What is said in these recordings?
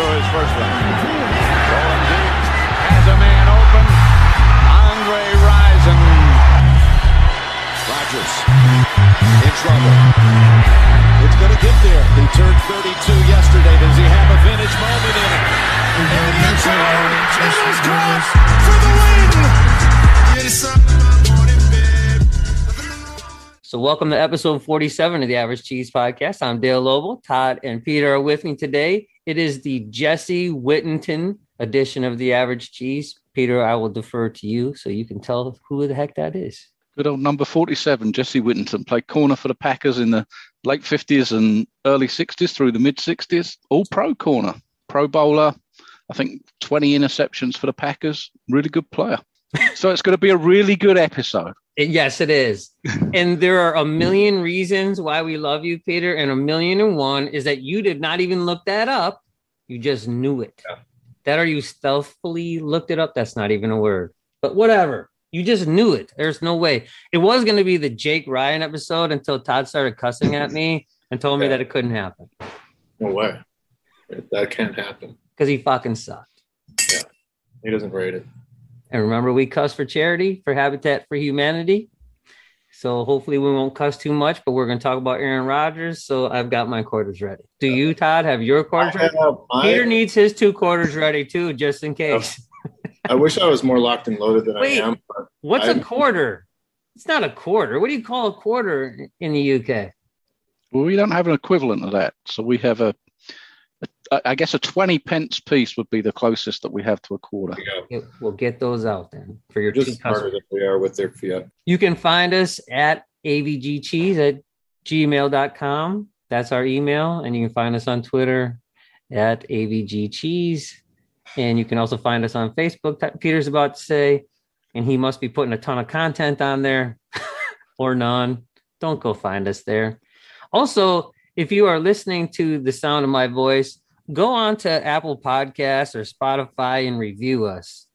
Far back to throw his first one. Rolling deep. Has a man open. Andre Rison. Rodgers in trouble. It's going to get there. He turned 32 yesterday. Does he have a vintage moment in it? In the end zone, James Cross for the win. So, welcome to episode 47 of the Average Cheese Podcast. I'm Dale Lobel. Todd and Peter are with me today. It is the Jesse Whittenton edition of the Average Cheese. Peter, I will defer to you so you can tell who the heck that is. Good old number 47, Jesse Whittenton, played corner for the Packers in the late 50s and early 60s through the mid 60s. All pro corner, pro bowler. I think 20 interceptions for the Packers. Really good player. So it's going to be a really good episode. It- yes, it is. and there are a million reasons why we love you, Peter. And a million and one is that you did not even look that up. You just knew it. That or you stealthily looked it up. That's not even a word, but whatever. You just knew it. There's no way. It was going to be the Jake Ryan episode until Todd started cussing at me and told me that it couldn't happen No way. That can't happen. because he fucking sucked. Yeah. He doesn't rate it. And remember, we cuss for charity for Habitat for Humanity. So hopefully we won't cuss too much, but we're going to talk about Aaron Rodgers. So I've got my quarters ready. Do you, Todd, have your quarters ready? I, Peter needs his two quarters ready too, just in oh. case. I wish I was more locked and loaded than Wait. I am. But What's a I'm- quarter? It's not a quarter. What do you call a quarter in the UK? Well, we don't have an equivalent of that. So we have a, a I guess a 20 pence piece would be the closest that we have to a quarter. Yeah, We'll get those out then for your they're two just smarter customers. than we are with their fiat. You can find us at avgcheese at gmail.com. That's our email. And you can find us on Twitter at avgcheese. And you can also find us on Facebook. Peter's about to say, and he must be putting a ton of content on there or none. Don't go find us there. Also, if you are listening to the sound of my voice, go on to Apple Podcasts or Spotify and review us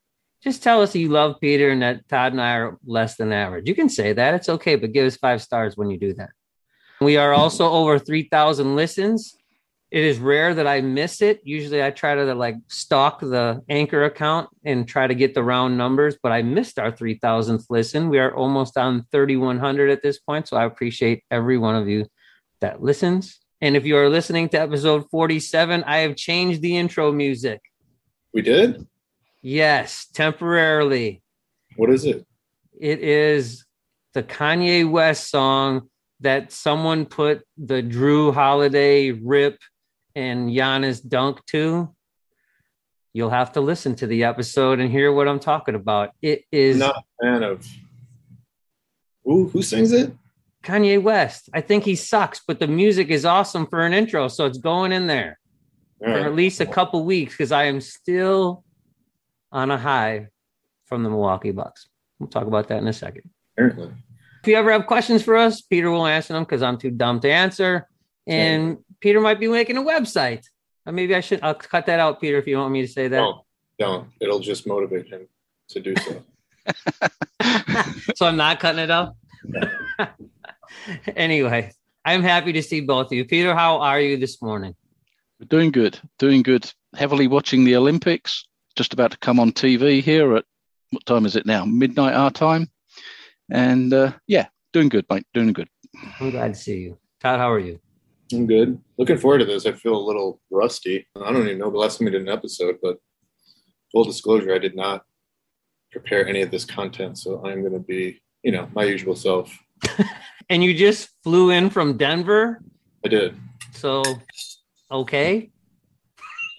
just tell us you love Peter and that Todd and I are less than average. You can say that. It's okay, but give us five stars when you do that. We are also over 3,000 listens. It is rare that I miss it. Usually I try to like stalk the anchor account and try to get the round numbers, but I missed our 3,000th listen. We are almost on 3,100 at this point. So I appreciate every one of you that listens. And if you are listening to episode 47, I have changed the intro music. We did? Yes, temporarily. What is it? It is the Kanye West song that someone put the Jrue Holiday rip and Giannis dunk to. You'll have to listen to the episode and hear what I'm talking about. It is I'm not a fan of. Who, who sings it? Kanye West. I think he sucks, but the music is awesome for an intro. So it's going in there All for right. at least a couple weeks because I am still on a high from the Milwaukee Bucks. We'll talk about that in a second. Apparently. If you ever have questions for us, Peter will answer them because I'm too dumb to answer. And Peter might be making a website. Or maybe I should. I'll cut that out, Peter, if you want me to say that. Don't. Don't. It'll just motivate him to do so. so I'm not cutting it out. anyway, I'm happy to see both of you. Peter, how are you this morning? We're doing good, doing good. Heavily watching the Olympics. Just about to come on TV here at what time is it now? Midnight our time. And uh, yeah, doing good, mate. Doing good. I'm glad to see you. Todd, how are you? I'm good. Looking forward to this. I feel a little rusty. I don't even know the last time we did an episode, but full disclosure, I did not prepare any of this content. So I'm going to be, you know, my usual self. And you just flew in from Denver. I did. So, okay.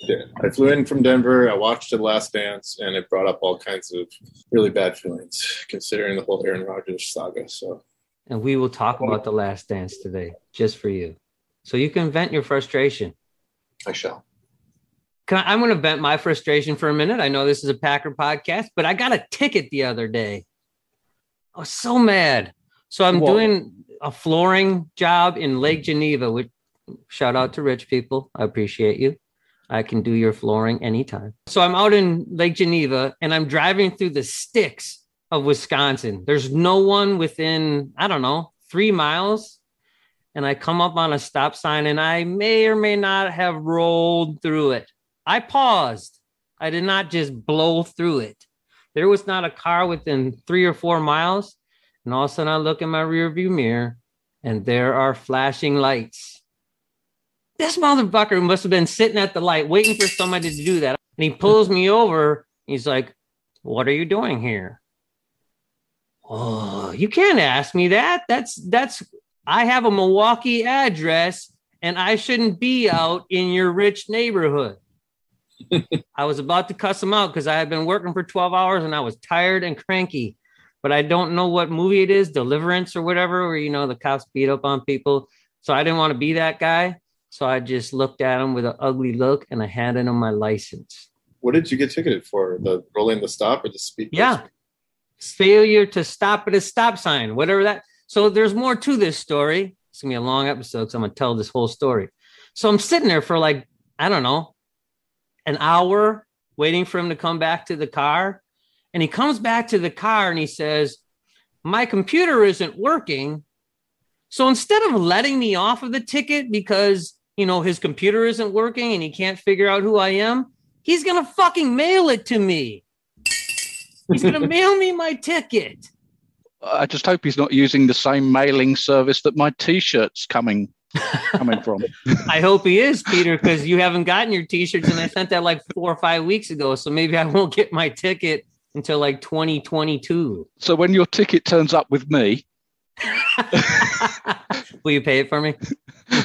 I did. I flew in from Denver. I watched The Last Dance, and it brought up all kinds of really bad feelings, considering the whole Aaron Rodgers saga. So And we will talk about the last dance today, just for you. So you can vent your frustration. I shall. Can I, I'm going to vent my frustration for a minute. I know this is a Packer podcast, but I got a ticket the other day. I was so mad. So I'm Whoa. doing a flooring job in Lake Geneva. Which shout out to rich people. I appreciate you. I can do your flooring anytime. So I'm out in Lake Geneva and I'm driving through the sticks of Wisconsin. There's no one within, I don't know, three miles. And I come up on a stop sign and I may or may not have rolled through it. I paused. I did not just blow through it. There was not a car within three or four miles. And all of a sudden I look in my rearview mirror and there are flashing lights. This motherfucker must have been sitting at the light waiting for somebody to do that. And he pulls me over. He's like, What are you doing here? Oh, you can't ask me that. That's that's I have a Milwaukee address and I shouldn't be out in your rich neighborhood. I was about to cuss him out because I had been working for 12 hours and I was tired and cranky. But I don't know what movie it is, Deliverance or whatever, where you know the cops beat up on people. So I didn't want to be that guy. So I just looked at him with an ugly look and I handed him my license. What did you get ticketed for? The rolling the stop or the speed? Yeah. Failure to stop at a stop sign, whatever that. So there's more to this story. It's gonna be a long episode, because I'm gonna tell this whole story. So I'm sitting there for like, I don't know, an hour waiting for him to come back to the car. And he comes back to the car and he says, My computer isn't working. So instead of letting me off of the ticket because, you know, his computer isn't working and he can't figure out who I am, he's going to fucking mail it to me. He's going to mail me my ticket. I just hope he's not using the same mailing service that my T-shirts coming coming from. I hope he is, Peter, because you haven't gotten your t-shirts and I sent that like four or five weeks ago. So maybe I won't get my ticket until like 2022. So when your ticket turns up with me, Will you pay it for me?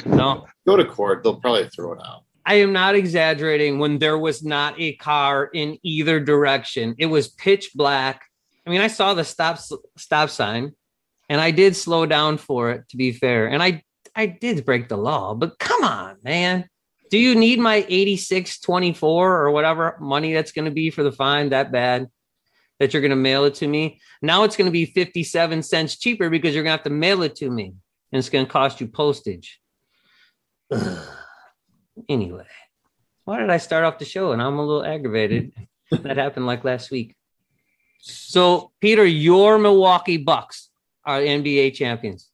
No. Go to court. They'll probably throw it out. I am not exaggerating when there was not a car in either direction. It was pitch black. I mean, I saw the stop stop sign and I did slow down for it to be fair. And I I did break the law, but come on, man. Do you need my 8624 or whatever money that's going to be for the fine that bad that you're going to mail it to me? Now it's going to be 57 cents cheaper because you're going to have to mail it to me and it's going to cost you postage. Ugh. Anyway, why did I start off the show? And I'm a little aggravated. that happened like last week. So, Peter, your Milwaukee Bucks are NBA champions.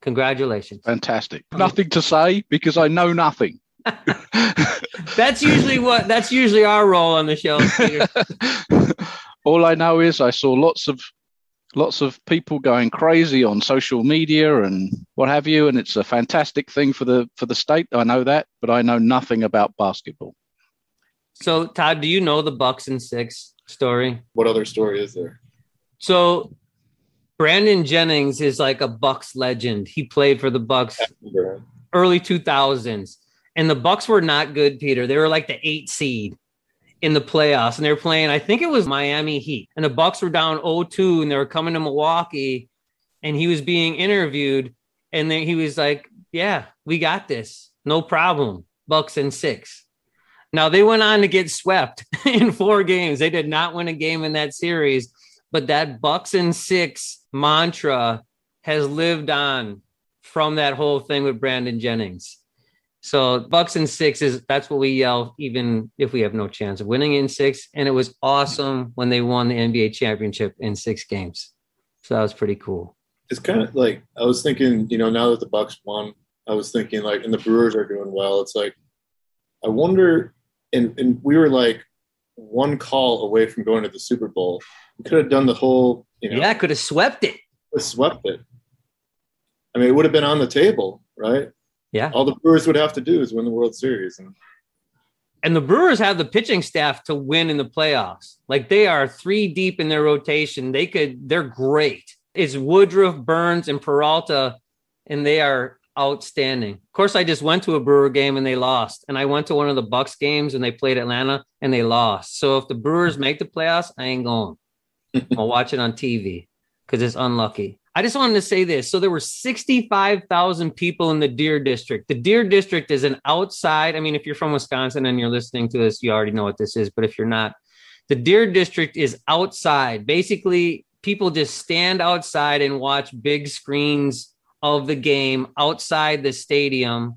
Congratulations. fantastic. Nothing to say because I know nothing. That's usually what that's usually our role on the show. Peter. All I know is I saw lots of lots of people going crazy on social media and what have you, and it's a fantastic thing for the for the state. I know that, but I know nothing about basketball. So, Todd, do you know the Bucks and Six story? What other story is there? So, Brandon Jennings is like a Bucks legend. He played for the Bucks early 2000s and the bucks were not good peter they were like the eight seed in the playoffs and they were playing i think it was miami heat and the bucks were down 0-2 and they were coming to milwaukee and he was being interviewed and then he was like yeah we got this. No problem. Bucks and six. Now they went on to get swept in four games. They did not win a game in that series but that bucks and six mantra has lived on from that whole thing with Brandon Jennings. So Bucks and six is that's what we yell, even if we have no chance of winning in six. And it was awesome when they won the NBA championship in six games. So that was pretty cool. It's kind of like I was thinking. You know, now that the Bucks won, I was thinking like, and the Brewers are doing well. It's like, I wonder, and and we were like one call away from going to the Super Bowl. We could have done the whole, you know, Yeah, could have swept it. swept it. I mean, it would have been on the table, right? Yeah. All the Brewers would have to do is win the World Series, and And the Brewers have the pitching staff to win in the playoffs. Like they are three deep in their rotation. They could, they're great. It's Woodruff, Burns, and Peralta, and they are outstanding. Of course, I just went to a Brewer game and they lost. And I went to one of the Bucks games and they played Atlanta and they lost. So if the Brewers make the playoffs, I ain't going. I'll watch it on TV because it's unlucky. I just wanted to say this. So there were 65,000 people in the Deer District. The Deer District is an outside. I mean, if you're from Wisconsin and you're listening to this, you already know what this is. But if you're not, the Deer District is outside. Basically, people just stand outside and watch big screens of the game outside the stadium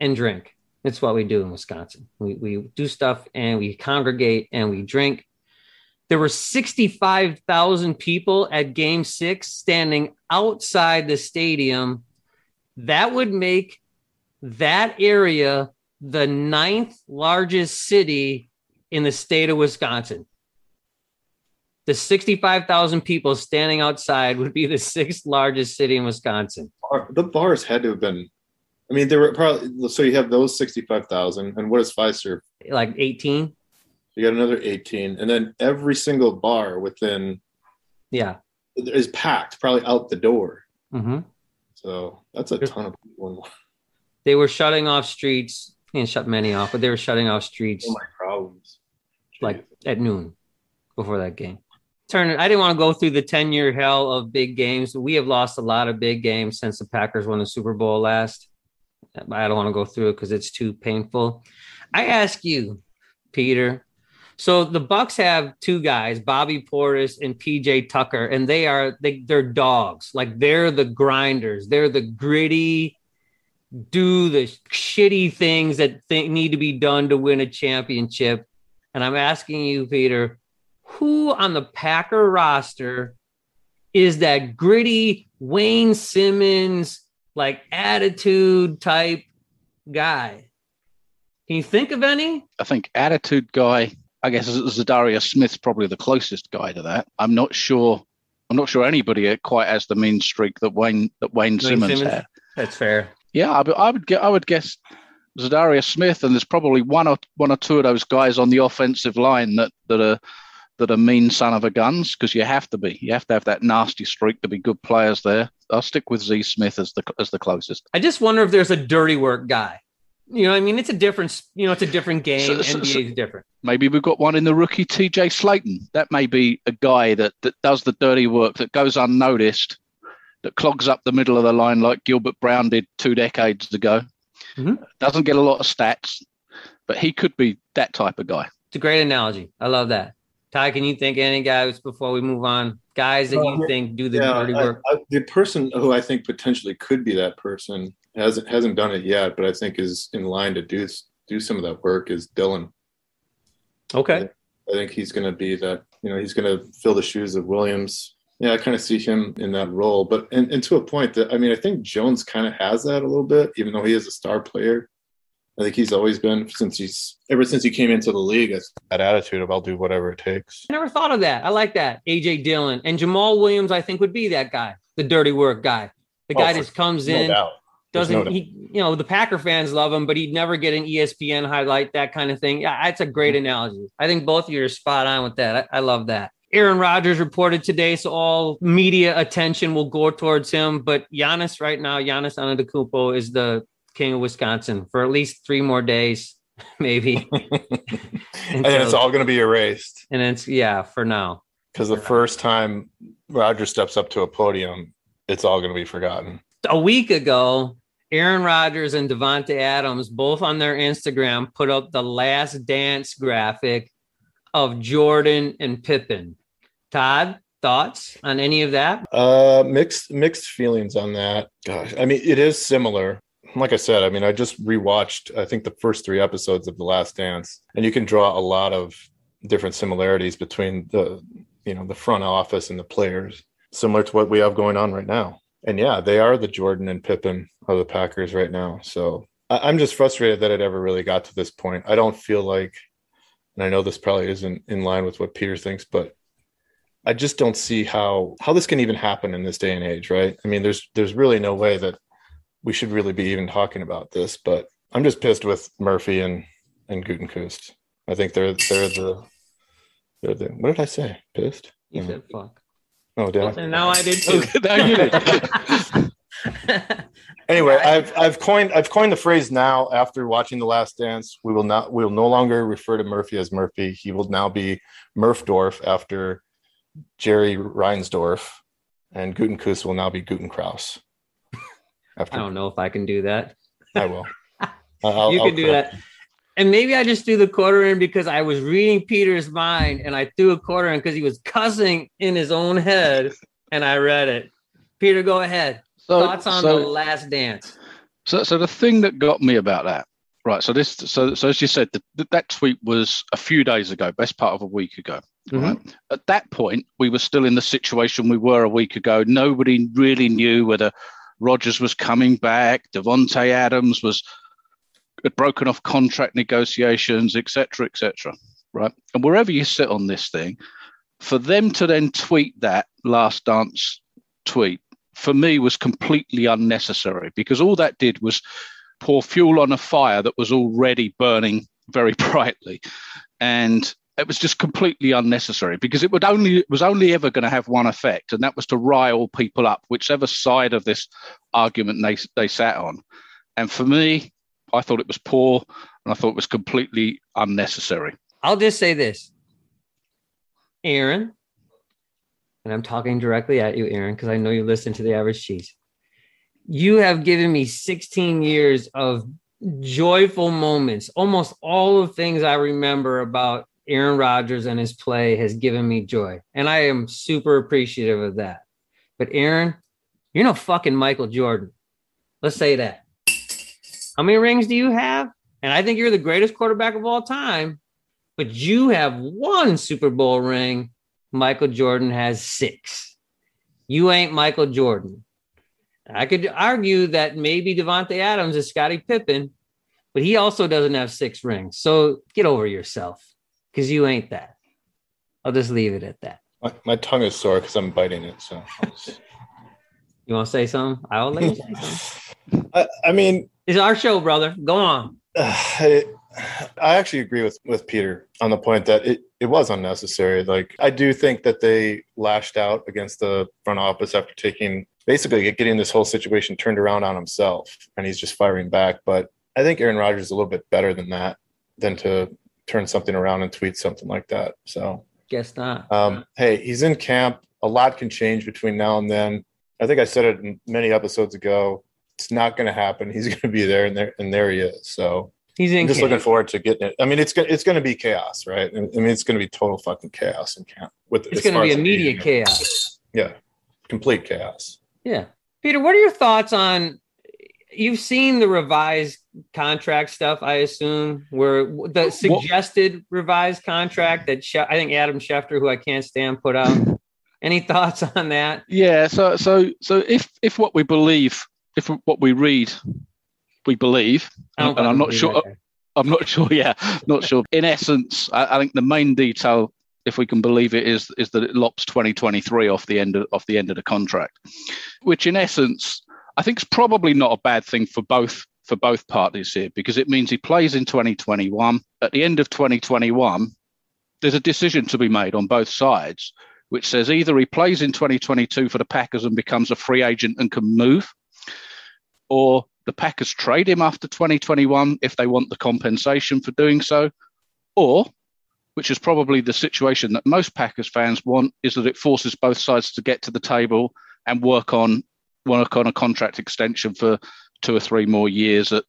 and drink. That's what we do in Wisconsin. We, we do stuff and we congregate and we drink there were 65,000 people at game six standing outside the stadium. That would make that area the ninth largest city in the state of Wisconsin. The 65,000 people standing outside would be the sixth largest city in Wisconsin. The bars had to have been. I mean, there were probably so you have those sixty-five thousand, and what is Fiserv? Like 18? You got another 18. And then every single bar within Yeah. is packed, probably out the door. hmm So that's a ton of people. They were shutting off streets and shut many off, but they were shutting off streets Oh my problems. like at noon before that game. Turn it. I didn't want to go through the 10 year hell of big games. We have lost a lot of big games since the Packers won the Super Bowl last. I don't want to go through it because it's too painful. I ask you, Peter. So the Bucks have two guys, Bobby Portis and PJ Tucker, and they are they, they're dogs. Like they're the grinders. They're the gritty, do the shitty things that th- need to be done to win a championship. And I'm asking you, Peter, who on the Packer roster is that gritty Wayne Simmons, like attitude type guy? Can you think of any? I think attitude guy. I guess Za'Darius Smith's probably the closest guy to that. I'm not sure. I'm not sure anybody quite has the mean streak that Wayne that Wayne, Wayne Simmons, Simmons? had. That's fair. Yeah, I, I would get. I would guess Za'Darius Smith, and there's probably one or one or two of those guys on the offensive line that that are that are mean son of a guns because you have to be. You have to have that nasty streak to be good players there. I'll stick with Z Smith as the as the closest. I just wonder if there's a dirty work guy. You know, what I mean, it's a different. You know, it's a different game. So- so- NBA so- is different. Maybe we've got one in the rookie TJ Slaton. That may be a guy that that does the dirty work that goes unnoticed, that clogs up the middle of the line like Gilbert Brown did two decades ago. Mhm. Doesn't get a lot of stats, but he could be that type of guy. It's a great analogy. I love that. Ty, can you think of any guys before we move on? Guys that you think do the Yeah, dirty I- work. I- the person who I think potentially could be that person hasn't hasn't done it yet, but I think is in line to do do some of that work is Dylan. okay. I think he's going to be that. You know, he's going to fill the shoes of Williams. Yeah, I kind of see him in that role, but and, and to a point that I mean, I think Jones kind of has that a little bit, even though he is a star player. I think he's always been since he's ever since he came into the league. That attitude of I'll do whatever it takes. I never thought of that. I like that. AJ Dillon and Jamaal Williams, I think, would be that guy, the dirty work guy. The Oh, guy just comes No in, doubt. Doesn't no he? You know, the Packer fans love him, but he'd never get an ESPN highlight, that kind of thing. Yeah, that's a great Mm-hmm. analogy. I think both of you are spot on with that. I, I love that. Aaron Rodgers reported today, so all media attention will go towards him. But Giannis, right now, Giannis Antetokounmpo is the king of Wisconsin for at least three more days, maybe. and then it's all going to be erased and it's yeah for now. because the first time Roger steps up to a podium, it's all going to be forgotten. A week ago, Aaron Rodgers and Davante Adams both on their Instagram put up the last dance graphic of Jordan and Pippen. Todd, thoughts on any of that? Uh, mixed mixed feelings on that. Gosh, I mean, it is similar. Like I said, I mean, I just rewatched. I think the first three episodes of The Last Dance, and you can draw a lot of different similarities between the, you know, the front office and the players, similar to what we have going on right now. And yeah, they are the Jordan and Pippen of the Packers right now. So I, I'm just frustrated that it ever really got to this point. I don't feel like, and I know this probably isn't in line with what Peter thinks, but I just don't see how how this can even happen in this day and age, right? I mean, there's there's really no way that we should really be even talking about this. But I'm just pissed with Murphy and and Gutekunst. I think they're they're the they're the what did I say? Pissed? You Yeah. said fuck. Oh, did I? And now I did too. Now you did. Anyway, I've I've coined I've coined the phrase now after watching The Last Dance. We will not we will no longer refer to Murphy as Murphy. He will now be Murphdorf after Jerry Reinsdorf. and Gutekunst will now be Guten Kraus. I don't know if I can do that. I will. I'll, you I'll can do that. And maybe I just threw the quarter in because I was reading Peter's mind and I threw a quarter in because he was cussing in his own head and I read it. Peter, go ahead. So, Thoughts on so, the last dance? So, so the thing that got me about that, right? So this, so, so as you said, that that tweet was a few days ago, best part of a week ago. Mm-hmm. Right. At that point, we were still in the situation we were a week ago. Nobody really knew whether Rodgers was coming back, Davante Adams was had broken off contract negotiations, etc., etc. Right, and wherever you sit on this thing, for them to then tweet that last dance tweet for me was completely unnecessary because all that did was pour fuel on a fire that was already burning very brightly and it was just completely unnecessary because it would only it was only ever going to have one effect and that was to rile people up whichever side of this argument they, they sat on and for me i thought it was poor and i thought it was completely unnecessary I'll just say this, Aaron, and I'm talking directly at you, Aaron, because I know you listen to the average cheese. You have given me 16 years of joyful moments. Almost all of things I remember about Aaron Rodgers and his play has given me joy. And I am super appreciative of that. But Aaron, you're no fucking Michael Jordan. Let's say that. How many rings do you have? And I think you're the greatest quarterback of all time but you have one Super Bowl ring. Michael Jordan has six. You ain't Michael Jordan. I could argue that maybe Davante Adams is Scottie Pippen, but he also doesn't have six rings. So get over yourself because you ain't that. I'll just leave it at that. My, my tongue is sore because I'm biting it. So just- You want to say something? I'll let you say something. I, I mean, It's our show, brother. Go on. I, I actually agree with with Peter on the point that it, it was unnecessary. Like I do think that they lashed out against the front office after taking basically getting this whole situation turned around on himself, and he's just firing back. But I think Aaron Rodgers is a little bit better than that, than to turn something around and tweet something like that. So Guess not. um, hey, he's in camp. A lot can change between now and then. I think I said it many episodes ago. It's not going to happen. He's going to be there, and there, and there he is. So He's in I'm just camp. looking forward to getting it. I mean, it's gonna it's gonna be chaos, right? I mean, it's gonna be total fucking chaos in camp. With It's going to be immediate media chaos. Yeah, complete chaos. Yeah. Peter, what are your thoughts on you've seen the revised contract stuff, I assume, where the suggested revised contract that She- I think Adam Schefter, who I can't stand, put out. Any thoughts on that? Yeah, so so so if if what we believe, if what we read, we believe, oh, I don't and I'm not sure. that. I'm not sure. Yeah, not sure. In essence, I, I think the main detail, if we can believe it, is is that it lops 2023 off the end of off the end of the contract, which in essence, I think is probably not a bad thing for both for both parties here because it means he plays in 2021. At the end of 2021, there's a decision to be made on both sides, which says either he plays in 2022 for the Packers and becomes a free agent and can move, or the Packers trade him after 2021 if they want the compensation for doing so, or, which is probably the situation that most Packers fans want, is that it forces both sides to get to the table and work on work on a contract extension for two or three more years at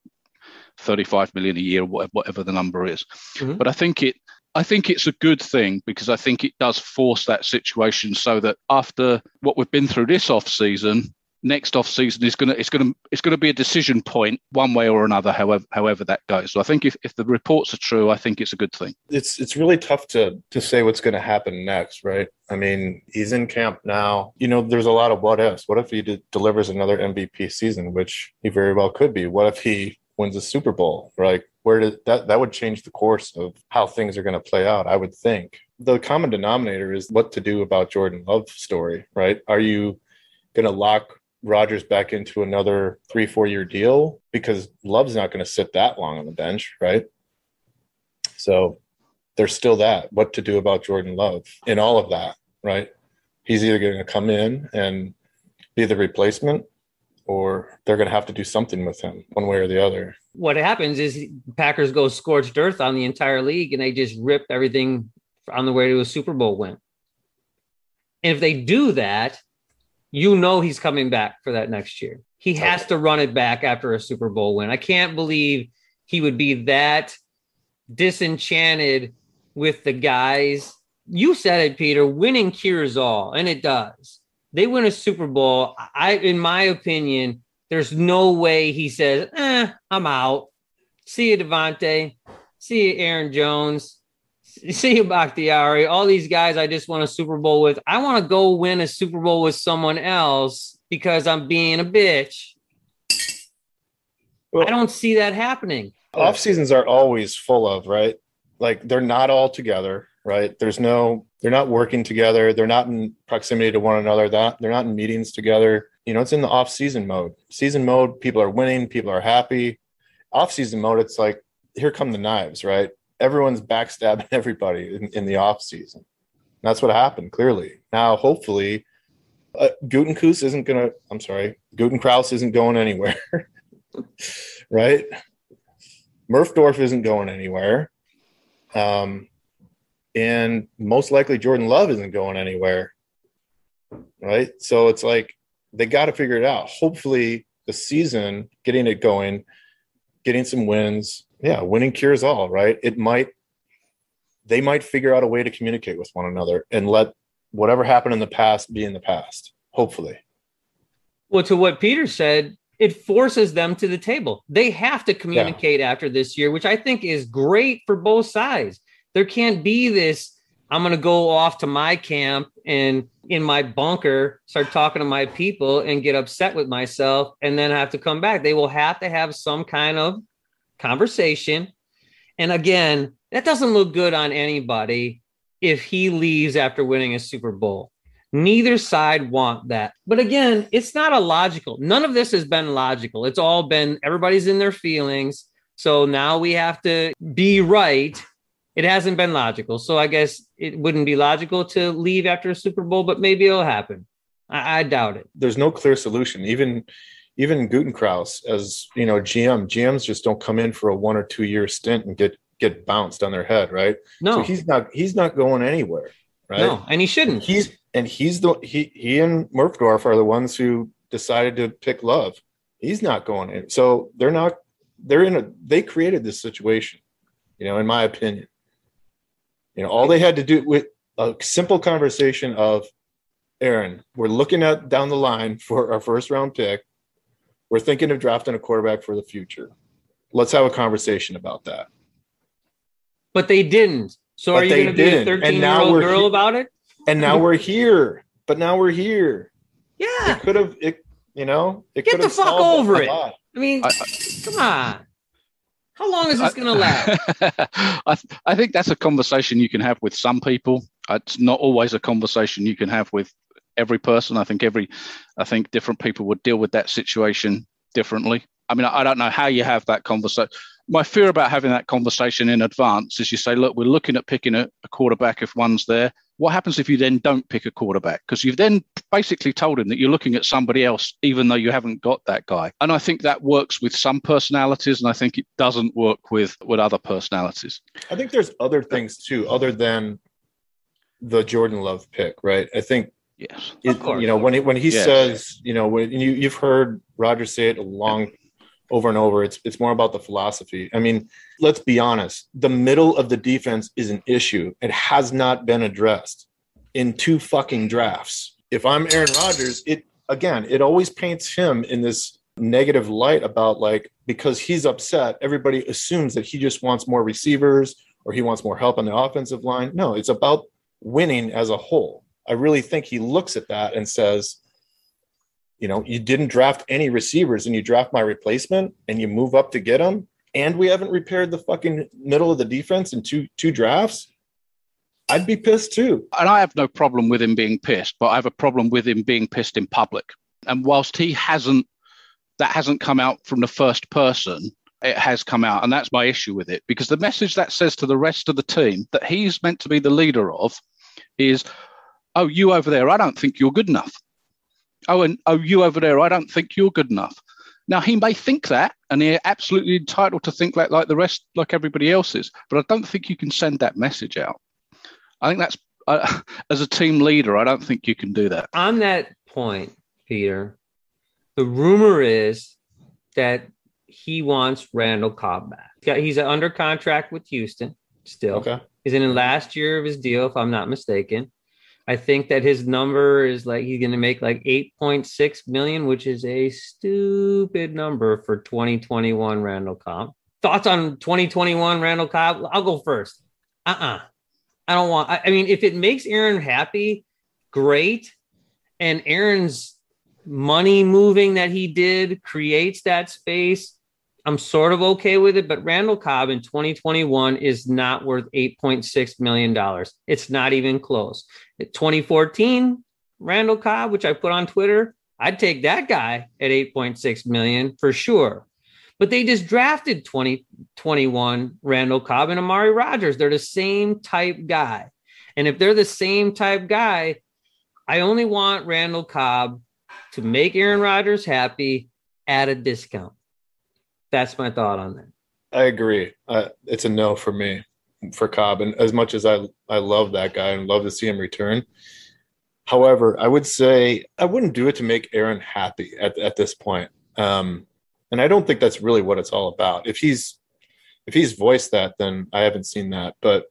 35 million a year, whatever, whatever the number is. Mhm. But I think it. I think it's a good thing because I think it does force that situation so that after what we've been through this off season, next off season is going to it's going to it's going to be a decision point one way or another however however that goes so i think if, if the reports are true i think it's a good thing It's it's really tough to to say what's going to happen next, right? I mean, he's in camp now. You know, there's a lot of what ifs. What if he de- delivers another MVP season, which he very well could be? What if he wins a Super Bowl? Right? Where did that that would change the course of how things are going to play out? I would think the common denominator is what to do about Jordan Love's story, right? Are you going to lock Rodgers back into another three, four year deal because Love's not going to sit that long on the bench, right? So there's still that what to do about Jordan Love in all of that, right? He's either going to come in and be the replacement or they're going to have to do something with him one way or the other. What happens is Packers go scorched earth on the entire league and they just rip everything on the way to a Super Bowl win. And if they do that, you know he's coming back for that next year. He has to run it back after a Super Bowl win. I can't believe he would be that disenchanted with the guys. You said it, Peter. Winning cures all, and it does. They win a Super Bowl. I, in my opinion, there's no way he says, "Eh, I'm out." See you, Davante. See you, Aaron Jones. See you, Bakhtiari. All these guys I just won a Super Bowl with. I want to go win a Super Bowl with someone else because I'm being a bitch. Well- I don't see that happening. off seasons are always full of right like they're not all together right there's no they're not working together they're not in proximity to one another that they're not in meetings together you know it's in the off season mode season mode people are winning people are happy off season mode it's like here come the knives right everyone's backstabbing everybody in, in the off season that's what happened clearly now hopefully uh, Gutekunst isn't gonna i'm sorry Guten Kraus isn't going anywhere right Murphdorf isn't going anywhere. Um, and most likely Jordan Love isn't going anywhere. Right. So it's like they got to figure it out. Hopefully, the season, getting it going, getting some wins. Yeah, winning cures all, right? It might, they might figure out a way to communicate with one another and let whatever happened in the past be in the past. Hopefully. Well, to what Peter said, it forces them to the table. They have to communicate after this year, which I think is great for both sides. There can't be this, I'm going to go off to my camp and in my bunker start talking to my people and get upset with myself and then have to come back. They will have to have some kind of conversation. And again, that doesn't look good on anybody if he leaves after winning a Super Bowl. Neither side want that. But again, it's not a logical. None of this has been logical. It's all been everybody's in their feelings. So now we have to be right. It hasn't been logical. So I guess it wouldn't be logical to leave after a Super Bowl, but maybe it'll happen. I, I doubt it. there's no clear solution. Even even Gutenkraus as you know GM, GMs just don't come in for a one or two year stint and get get bounced on their head, right? No, So he's not he's not going anywhere, right? no, and he shouldn't. He's and he's the he he and Murphdorf are the ones who decided to pick Love. He's not going in. So they're not they're in a they created this situation, you know, in my opinion. You know, all they had to do with a simple conversation of Aaron, we're looking at down the line for our first round pick. We're thinking of drafting a quarterback for the future. Let's have a conversation about that. but they didn't. So But are you going to be a 13 year old girl he- about it? And now we're here. But now we're here. Yeah. It could have it you know, it Get could the have fuck over it. lot. I mean, I- come on. How long is this going to last? I, th- I think that's a conversation you can have with some people. Uh, it's not always a conversation you can have with every person. I think every, I think different people would deal with that situation differently. I mean, I, I don't know how you have that conversation. My fear about having that conversation in advance is you say, look, we're looking at picking a, a quarterback if one's there. What happens if you then don't pick a quarterback? Because you've then basically told him that you're looking at somebody else, even though you haven't got that guy. And I think that works with some personalities, and I think it doesn't work with with other personalities. I think there's other things too, other than the Jordan Love pick, right? I think Yes. it, course. you know when he, when he Yes. says, you know, when you you've heard Roger say it a long over and over. It's it's more about the philosophy. I mean, let's be honest. The middle of the defense is an issue. It has not been addressed in two fucking drafts. If I'm Aaron Rodgers, it again, it always paints him in this negative light about like because he's upset, everybody assumes that he just wants more receivers or he wants more help on the offensive line. No, it's about winning as a whole. I really think he looks at that and says, you know, you didn't draft any receivers and you draft my replacement and you move up to get him, and we haven't repaired the fucking middle of the defense in two two drafts. I'd be pissed too. and I have no problem with him being pissed, but I have a problem with him being pissed in public. And whilst he hasn't, that hasn't come out from the first person, it has come out. And that's my issue with it because the message that says to the rest of the team that he's meant to be the leader of is, oh, you over there, I don't think you're good enough. Oh, and oh, you over there, I don't think you're good enough. Now he may think that, and he's absolutely entitled to think like like the rest, like everybody else is. But I don't think you can send that message out. I think that's uh, as a team leader, I don't think you can do that. On that point, Peter. The rumor is that he wants Randall Cobb back. Yeah, He's under contract with Houston still. Okay. He's in the last year of his deal, if I'm not mistaken. I think that his number is like he's going to make like 8.6 million, which is a stupid number for 2021 Randall Cobb. Thoughts on 2021 Randall Cobb? I'll go first. Uh uh I don't want, I, I mean, if it makes Aaron happy, great. And Aaron's money moving that he did creates that space. I'm sort of okay with it, but Randall Cobb in 2021 is not worth $8.6 million. It's not even close. At 2014, Randall Cobb, which I put on Twitter, I'd take that guy at 8.6 million for sure. But they just drafted 2021 Randall Cobb and Amari Rodgers. They're the same type guy. And if they're the same type guy, I only want Randall Cobb to make Aaron Rodgers happy at a discount. That's my thought on that. I agree. Uh, it's a no for me for Cobb. And as much as I I love that guy and love to see him return, however, I would say I wouldn't do it to make Aaron happy at at this point. Um, and I don't think that's really what it's all about. If he's if he's voiced that, then I haven't seen that. But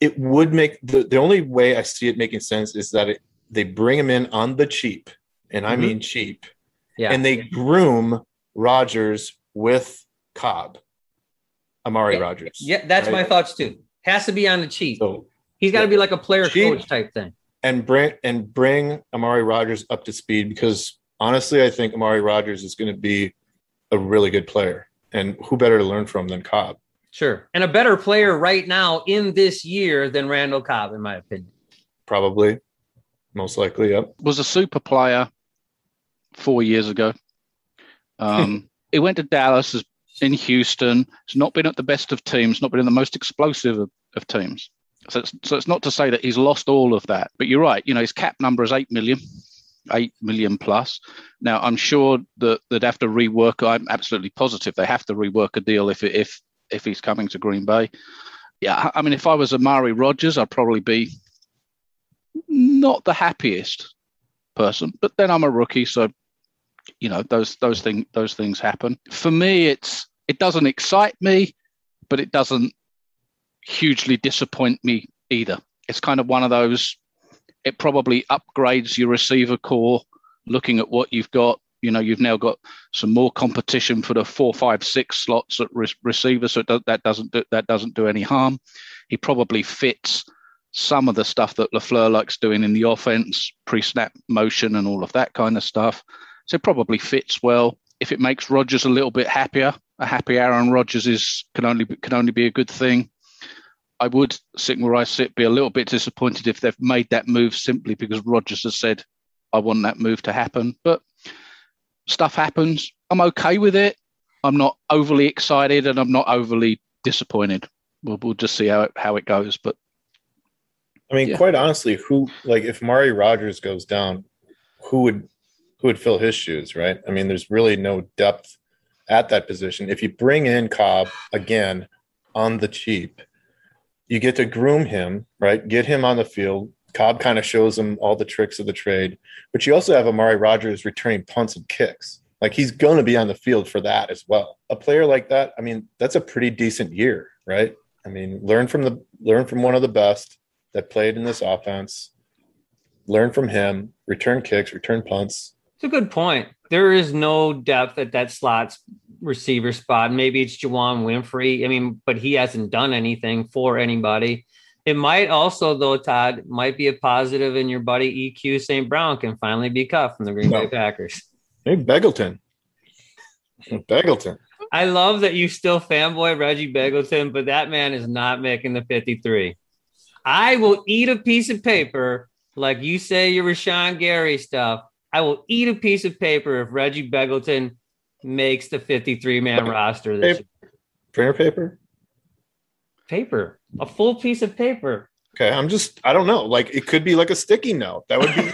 it would make the the only way I see it making sense is that it, they bring him in on the cheap, and I Mhm. mean cheap, Yeah. and they groom Rodgers with Cobb, Amari Yeah. Rodgers. yeah, that's my thoughts too. Has to be on the cheap. So He's got to be like a player Cheap. coach type thing. and bring and bring Amari Rodgers up to speed because honestly, I think Amari Rodgers is going to be a really good player, and who better to learn from than Cobb? Sure. And a better player right now in this year than Randall Cobb, in my opinion. Probably, most likely. Yep. was a super player four years ago. Um, he went to Dallas, in Houston. Has not been at the best of teams, not been in the most explosive of, of teams. So it's, so it's not to say that he's lost all of that, but you're right. You know his cap number is eight million, eight million plus. Now I'm sure that they'd have to rework. I'm absolutely positive they have to rework a deal if if if he's coming to Green Bay. Yeah, I mean, if I was Amari Rodgers, I'd probably be not the happiest person, but then I'm a rookie, so you know those those things those things happen. For me, it's it doesn't excite me, but it doesn't hugely disappoint me either. It's kind of one of those. It probably upgrades your receiver core. Looking at what you've got, you know, you've now got some more competition for the four, five, six slots at re- receiver, so does, that doesn't do, that doesn't do any harm. He probably fits some of the stuff that LaFleur likes doing in the offense, pre-snap motion, and all of that kind of stuff. So it probably fits well. If it makes Rodgers a little bit happier, a happy Aaron Rodgers is can only be- can only be a good thing. I would sit where I sit, be a little bit disappointed if they've made that move simply because Rodgers has said, "I want that move to happen." But stuff happens. I'm okay with it. I'm not overly excited, and I'm not overly disappointed. We'll, we'll just see how it, how it goes. But I mean, Yeah. quite honestly, who like if Mari Rodgers goes down, who would who would fill his shoes, right? I mean, there's really no depth at that position. If you bring in Cobb again on the cheap, you get to groom him, right? Get him on the field. Cobb kind of shows him all the tricks of the trade, but you also have Amari Rodgers returning punts and kicks. Like he's going to be on the field for that as well. A player like that, I mean, that's a pretty decent year, right? I mean, learn from the learn from one of the best that played in this offense. Learn from him, return kicks, return punts. It's a good point. There is no depth at that slot receiver spot. Maybe it's Juwann Winfree. I mean, but he hasn't done anything for anybody. It might also, though, Todd, might be a positive, and your buddy EQ St. Brown can finally be cut from the Green Bay No. Packers. Maybe Begelton. Begelton. I love that you still fanboy Reggie Begelton, but that man is not making the 53. I will eat a piece of paper like you say your Rashan Gary stuff. I will eat a piece of paper if Reggie Begelton makes the 53 man roster this year. Printer paper. Paper, a full piece of paper. Okay, I'm just I don't know. Like it could be like a sticky note. That would be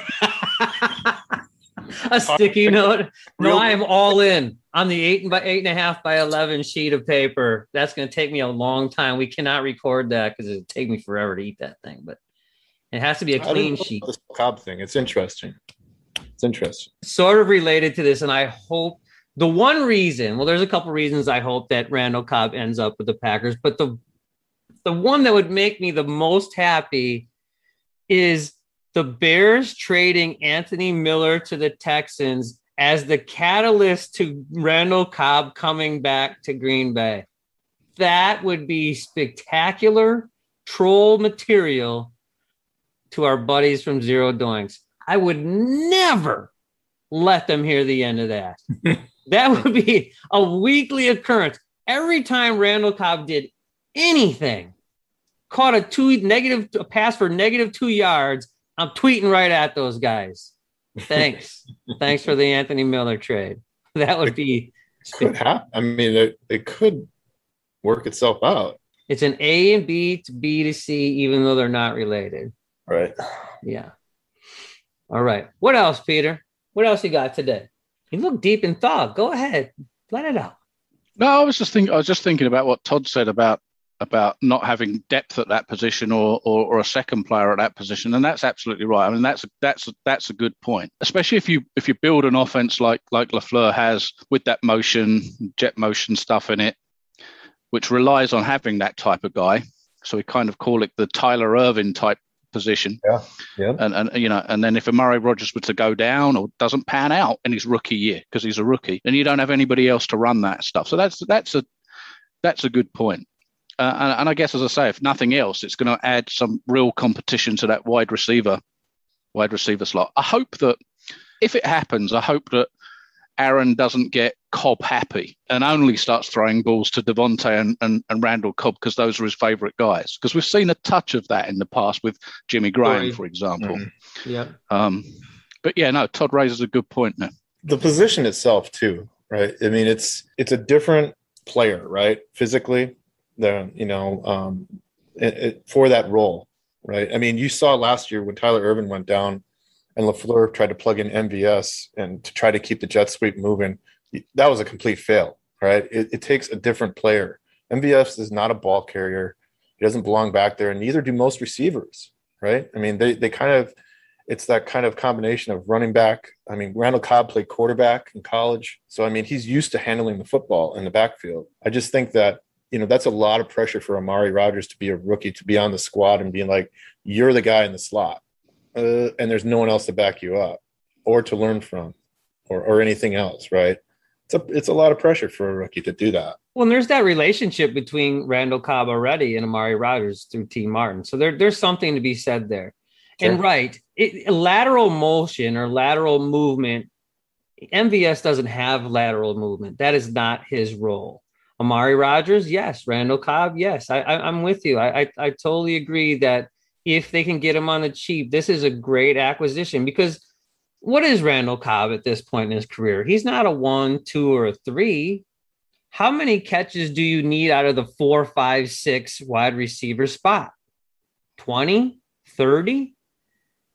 a sticky note. No, I am all in on the eight and by eight and a half by eleven sheet of paper. That's going to take me a long time. We cannot record that because it'd take me forever to eat that thing. But it has to be a clean sheet. This Cobb thing. It's interesting. It's interesting. sort of related to this, and I hope the one reason, well, there's a couple reasons I hope that Randall Cobb ends up with the Packers, but the the one that would make me the most happy is the Bears trading Anthony Miller to the Texans as the catalyst to Randall Cobb coming back to Green Bay. That would be spectacular troll material to our buddies from Zero Doinks. I would never let them hear the end of that. that would be a weekly occurrence. Every time Randall Cobb did anything, caught a two negative a pass for negative two yards, I'm tweeting right at those guys. Thanks. Thanks for the Anthony Miller trade. That would be Could happen. I mean, it, it could work itself out. it's an A and B to B to C, even though they're not related. Right. Yeah. All right. What else, Peter? What else you got today? You look deep in thought. Go ahead. Let it out. No, I was just thinking. I was just thinking about what Todd said about about not having depth at that position or, or or a second player at that position, and that's absolutely right. I mean, that's that's that's a good point, especially if you if you build an offense like like Lafleur has with that motion, jet motion stuff in it, which relies on having that type of guy. So we kind of call it the Tyler Ervin type position. Yeah. Yeah. And and you know, and then if Amari Rodgers were to go down or doesn't pan out in his rookie year because he's a rookie, then you don't have anybody else to run that stuff. So that's that's a that's a good point. Uh, and, and I guess, as I say, if nothing else, it's going to add some real competition to that wide receiver, wide receiver slot. I hope that if it happens, I hope that Aaron doesn't get Cobb happy and only starts throwing balls to Davante and, and, and Randall Cobb because those are his favorite guys. Because we've seen a touch of that in the past with Jimmy Graham, Right. for example. Mhm. Yeah. Um, but yeah, no, Todd raises a good point now. the position itself too right i mean it's it's a different player right physically the you know um it, it, for that role right i mean you saw last year when tyler ervin went down and lafleur tried to plug in mvs and to try to keep the jet sweep moving that was a complete fail right it, it takes a different player mvs is not a ball carrier he doesn't belong back there and neither do most receivers right i mean they they kind of it's that kind of combination of running back. I mean, Randall Cobb played quarterback in college. So, I mean, he's used to handling the football in the backfield. I just think that, you know, that's a lot of pressure for Amari Rodgers to be a rookie, to be on the squad and being like, you're the guy in the slot. Uh, and there's no one else to back you up or to learn from or, or anything else, right? It's a, it's a lot of pressure for a rookie to do that. Well, there's that relationship between Randall Cobb already and Amari Rodgers through Tee Martin. So there, there's something to be said there. And right, it, lateral motion or lateral movement, MVS doesn't have lateral movement. That is not his role. Amari Rodgers, yes. Randall Cobb, yes. I, I, I'm with you. I, I, I totally agree that if they can get him on the cheap, this is a great acquisition because what is Randall Cobb at this point in his career? He's not a one, two, or a three. How many catches do you need out of the four, five, six wide receiver spot? 20, 30?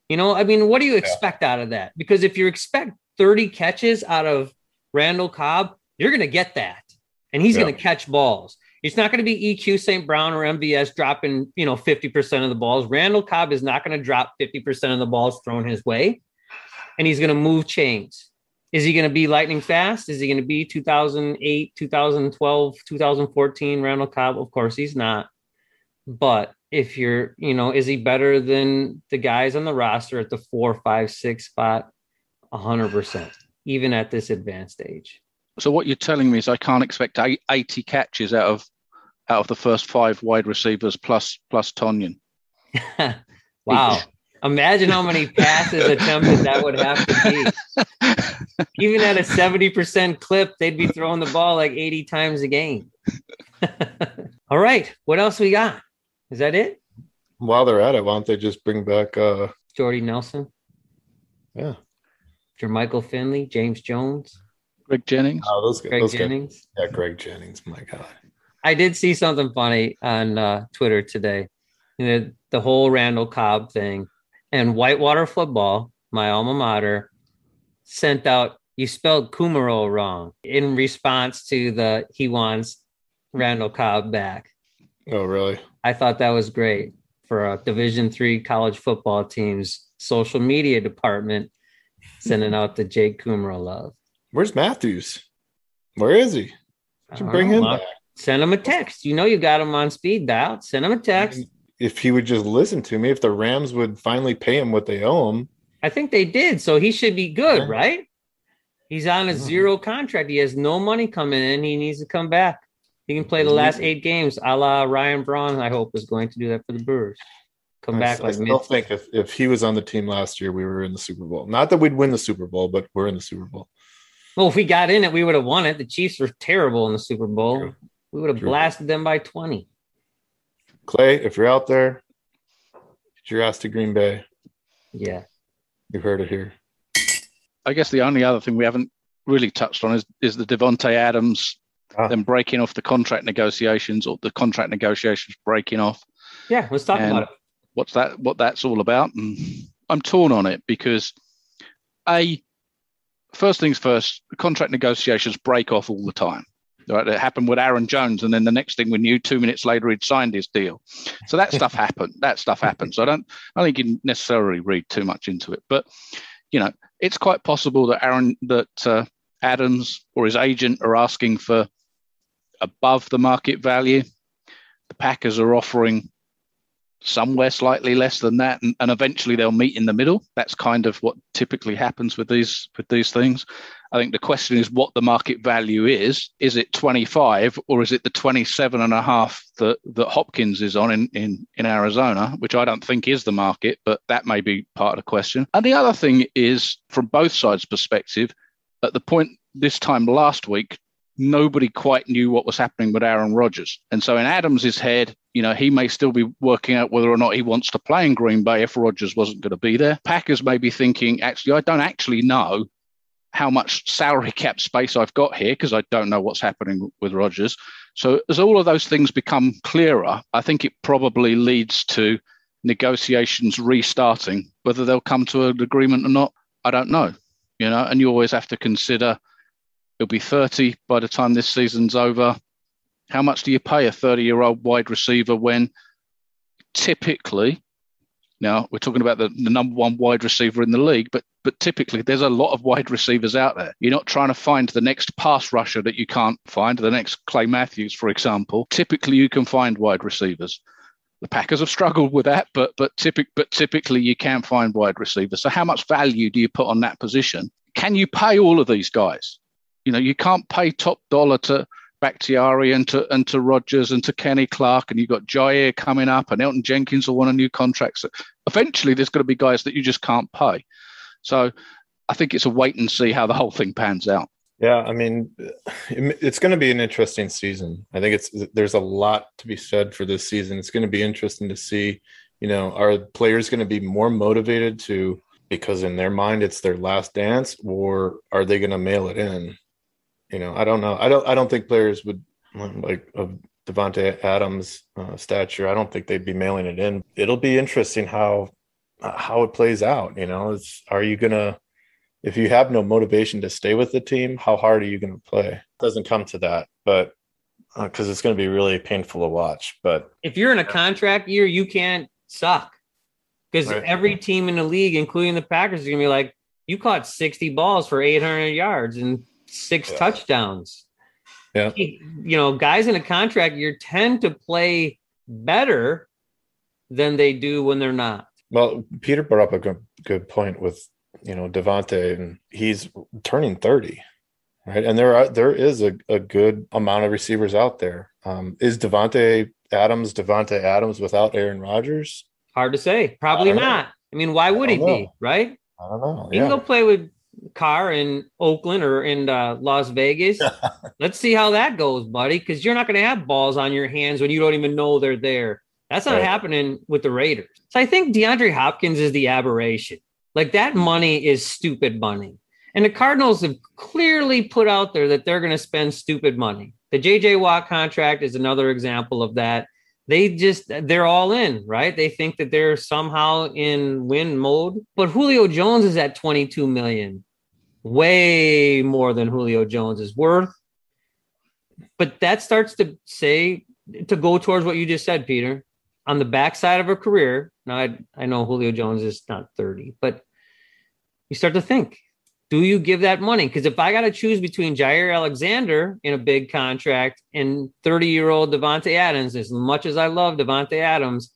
You know, I mean, what do you expect out of that? Because if you expect 30 catches out of Randall Cobb, you're going to get that. And he's Yeah. going to catch balls. It's not going to be EQ St. Brown or MVS dropping, you know, 50% of the balls. Randall Cobb is not going to drop 50% of the balls thrown his way. And he's going to move chains. Is he going to be lightning fast? Is he going to be 2008, 2012, 2014 Randall Cobb? Of course he's not. But if you're, you know, is he better than the guys on the roster at the four, five, six spot? 100%, even at this advanced age. So what you're telling me is I can't expect 80 catches out of out of the first five wide receivers plus plus Tonyan. wow. Imagine how many passes attempted that would have to be. Even at a 70% clip, they'd be throwing the ball like 80 times a game. All right. What else we got? Is that it? While they're at it, why don't they just bring back, uh, Jordy Nelson, yeah, Jermichael Finley, James Jones, Greg Jennings. oh, those, guys- Greg those guys. Jennings. Yeah, Greg Jennings. My God. I did see something funny on uh, Twitter today. You know, the whole Randall Cobb thing and Whitewater football, my alma mater, sent out you spelled Kumerow wrong in response to the he wants Randall Cobb back. Oh, really? I thought that was great for a Division three college football team's social media department Sending out the Jake Kumerow love. Where's Matthews? Where is he? Should bring him back. Send him a text. You know you got him on speed dial. Send him a text. Mm-hmm. If he would just listen to me, if the Rams would finally pay him what they owe him, I think they did, so he should be good, right? He's on a Mhm. zero contract. He has no money coming in. He needs to come back. He can play the last eight games, a la Ryan Braun. I hope is going to do that for the Brewers. Come I, back I like still mid. think if, if he was on the team last year, we were in the Super Bowl. Not that we'd win the Super Bowl, but we're in the Super Bowl. Well, if we got in it, we would have won it. The Chiefs were terrible in the Super Bowl. True. We would have True. blasted them by twenty. Clay, if you're out there, get your ass to Green Bay. Yeah. You heard it here. I guess the only other thing we haven't really touched on is is the Davante Adams Ah. them breaking off the contract negotiations or the contract negotiations breaking off. Yeah. Let's talk And- about it. What's that? What that's all about? And I'm torn on it because a first things first, contract negotiations break off all the time. Right, it happened with Aaron Jones, and then the next thing we knew, two minutes later, he'd signed his deal. So that stuff happened. That stuff happened. So I don't, I think you necessarily read too much into it. But you know, it's quite possible that Aaron, that uh, Adams or his agent are asking for above the market value. The Packers are offering somewhere slightly less than that, and, and eventually they'll meet in the middle. That's kind of what typically happens with these with these things. I think the question is what the market value is. Is it 25 or is it the 27 and a half that, that Hopkins is on in, in, in Arizona, which I don't think is the market, but that may be part of the question. And the other thing is, from both sides' perspective, at the point this time last week, nobody quite knew what was happening with Aaron Rodgers. And so in Adams's head, you know, he may still be working out whether or not he wants to play in Green Bay if Rodgers wasn't going to be there. Packers may be thinking, actually, I don't actually know how much salary cap space I've got here because I don't know what's happening with Rodgers. So as all of those things become clearer, I think it probably leads to negotiations restarting. Whether they'll come to an agreement or not, I don't know. You know, and you always have to consider he'll be 30 by the time this season's over. How much do you pay a 30 year old wide receiver when typically, now we're talking about the, the number one wide receiver in the league, but but typically there's a lot of wide receivers out there. You're not trying to find the next pass rusher that you can't find, the next Clay Matthews, for example. Typically you can find wide receivers. The Packers have struggled with that, but but typic, but typically you can find wide receivers. So how much value do you put on that position? Can you pay all of these guys? You know, you can't pay top dollar to Bakhtiari and to and to Rodgers and to Kenny Clark, and you've got Jaire coming up, and Elgton Jenkins will want a new contract. So eventually, there's going to be guys that you just can't pay. So I think it's a wait and see how the whole thing pans out. Yeah, I mean, it's going to be an interesting season. I think it's there's a lot to be said for this season. It's going to be interesting to see, you know, are players going to be more motivated to because in their mind it's their last dance, or are they going to mail it in? You know, I don't know. I don't. I don't think players would like of Davante Adams' uh, stature. I don't think they'd be mailing it in. It'll be interesting how uh, how it plays out. You know, it's, are you gonna if you have no motivation to stay with the team, how hard are you going to play? It doesn't come to that, but because uh, it's going to be really painful to watch. But if you're in a contract year, you can't suck because Right. every team in the league, including the Packers, is going to be like, you caught 60 balls for 800 yards and six Yeah. touchdowns. Yeah. You know, guys in a contract year tend to play better than they do when they're not. well, Peter brought up a good, good point with you know Davante, and he's turning thirty, right? And there are there is a, a good amount of receivers out there. Um, is Adams Davante Adams without Aaron Rodgers? Hard to say. Probably I don't know. I mean, why would I he don't be? Right? I don't know. You can go play with Carr in Oakland or in uh, Las Vegas. Let's see how that goes, buddy, because you're not going to have balls on your hands when you don't even know they're there. That's not Right. happening with the Raiders. So I think DeAndre Hopkins is the aberration. Like that money is stupid money. And the Cardinals have clearly put out there that they're going to spend stupid money. The JJ Watt contract is another example of that. They just they're all in, right? They think that they're somehow in win mode. But Julio Jones is at 22 million. Way more than Julio Jones is worth. But that starts to say to go towards what you just said, Peter. On the backside of a career, now I, I know Julio Jones is not 30, but you start to think, do you give that money? Because if I got to choose between Jaire Alexander in a big contract and 30 year old Davante Adams, as much as I love Davante Adams,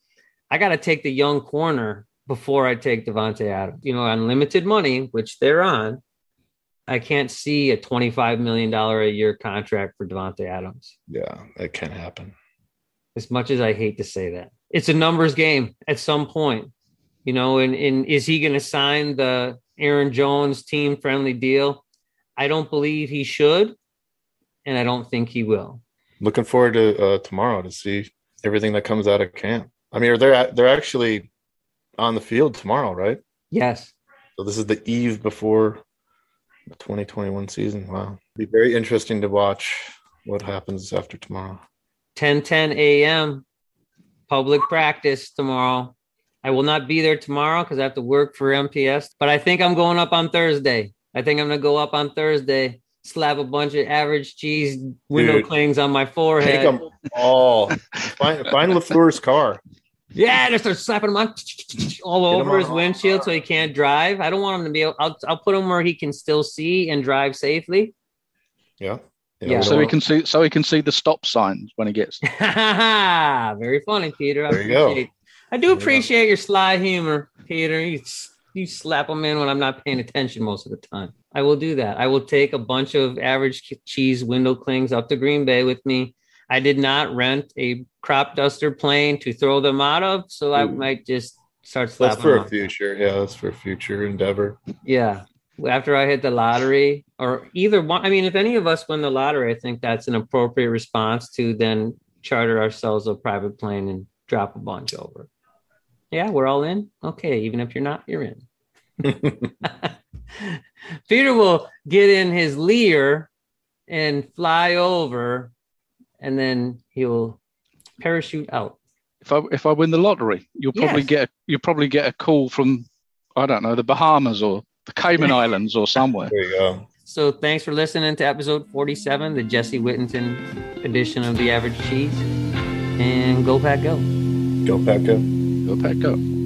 I got to take the young corner before I take Davante Adams. You know, unlimited money, which they're on. I can't see a $25 million a year contract for Davante Adams. Yeah, it can happen. As much as I hate to say that, it's a numbers game at some point, you know. And, and is he going to sign the Aaron Jones team friendly deal? I don't believe he should, and I don't think he will. Looking forward to uh, tomorrow to see everything that comes out of camp. I mean, they're they're actually on the field tomorrow, right? Yes. So this is the eve before the 2021 season. Wow, It'll be very interesting to watch what happens after tomorrow. 10 10 a.m. public practice tomorrow. I will not be there tomorrow because I have to work for MPS, but I think I'm going up on Thursday. I think I'm going to go up on Thursday, slap a bunch of average cheese window Dude. clings on my forehead. Take forehead. them all. find, find Lafleur's car. Yeah, just start slapping him on all Get him over his on. windshield so he can't drive. I don't want him to be able, I'll, I'll put him where he can still see and drive safely. Yeah. Yeah. we So don't he can see so he can see the stop signs when he gets Very funny, Peter. I There you go. I do appreciate your sly humor, Peter. You, you slap them in when I'm not paying attention most of the time. I will do that. I will take a bunch of average cheese window clings up to Green Bay with me. I did not rent a crop duster plane to throw them out of, so I might just start That's for them a future. Yeah, that's for a future endeavor. Yeah. After I hit the lottery, or either one, I mean, if any of us win the lottery, I think that's an appropriate response to then charter ourselves a private plane and drop a bunch over. Yeah, we're all in. Okay, even if you're not, you're in. Peter will get in his Lear and fly over, and then he'll parachute out. if I if I win the lottery, you'll probably Yes. get you'll probably get a call from I don't know the Bahamas or the Cayman Islands or somewhere. There you go. So thanks for listening to episode 47, the Jesse Whittenton edition of The Average Cheese. And go pack go. Go Pack Go go pack up.